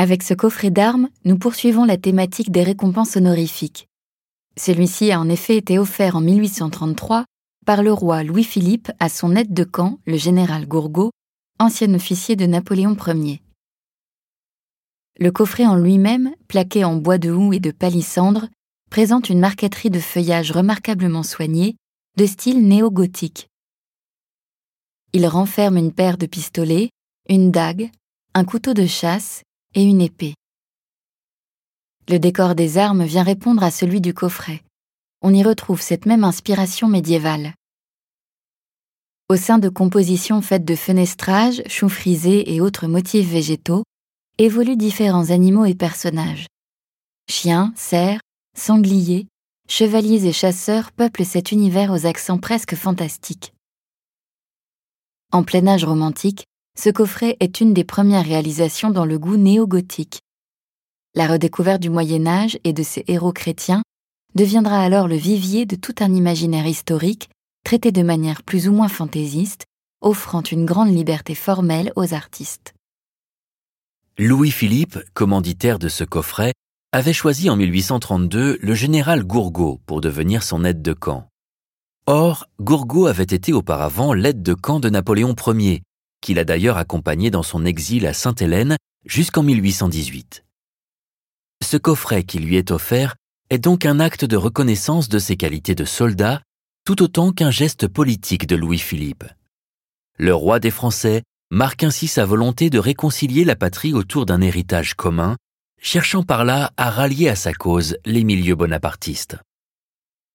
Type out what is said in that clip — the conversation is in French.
Avec ce coffret d'armes, nous poursuivons la thématique des récompenses honorifiques. Celui-ci a en effet été offert en 1833 par le roi Louis-Philippe à son aide de camp, le général Gourgaud, ancien officier de Napoléon Ier. Le coffret en lui-même, plaqué en bois de houx et de palissandre, présente une marqueterie de feuillage remarquablement soignée, de style néo-gothique. Il renferme une paire de pistolets, une dague, un couteau de chasse et une épée. Le décor des armes vient répondre à celui du coffret. On y retrouve cette même inspiration médiévale. Au sein de compositions faites de fenestrages, choux frisés et autres motifs végétaux, évoluent différents animaux et personnages. Chiens, cerfs, sangliers, chevaliers et chasseurs peuplent cet univers aux accents presque fantastiques. En plein âge romantique, ce coffret est une des premières réalisations dans le goût néo-gothique. La redécouverte du Moyen Âge et de ses héros chrétiens deviendra alors le vivier de tout un imaginaire historique traité de manière plus ou moins fantaisiste, offrant une grande liberté formelle aux artistes. Louis-Philippe, commanditaire de ce coffret, avait choisi en 1832 le général Gourgaud pour devenir son aide de camp. Or, Gourgaud avait été auparavant l'aide de camp de Napoléon Ier, qu'il a d'ailleurs accompagné dans son exil à Sainte-Hélène jusqu'en 1818. Ce coffret qui lui est offert est donc un acte de reconnaissance de ses qualités de soldat, tout autant qu'un geste politique de Louis-Philippe. Le roi des Français marque ainsi sa volonté de réconcilier la patrie autour d'un héritage commun, cherchant par là à rallier à sa cause les milieux bonapartistes.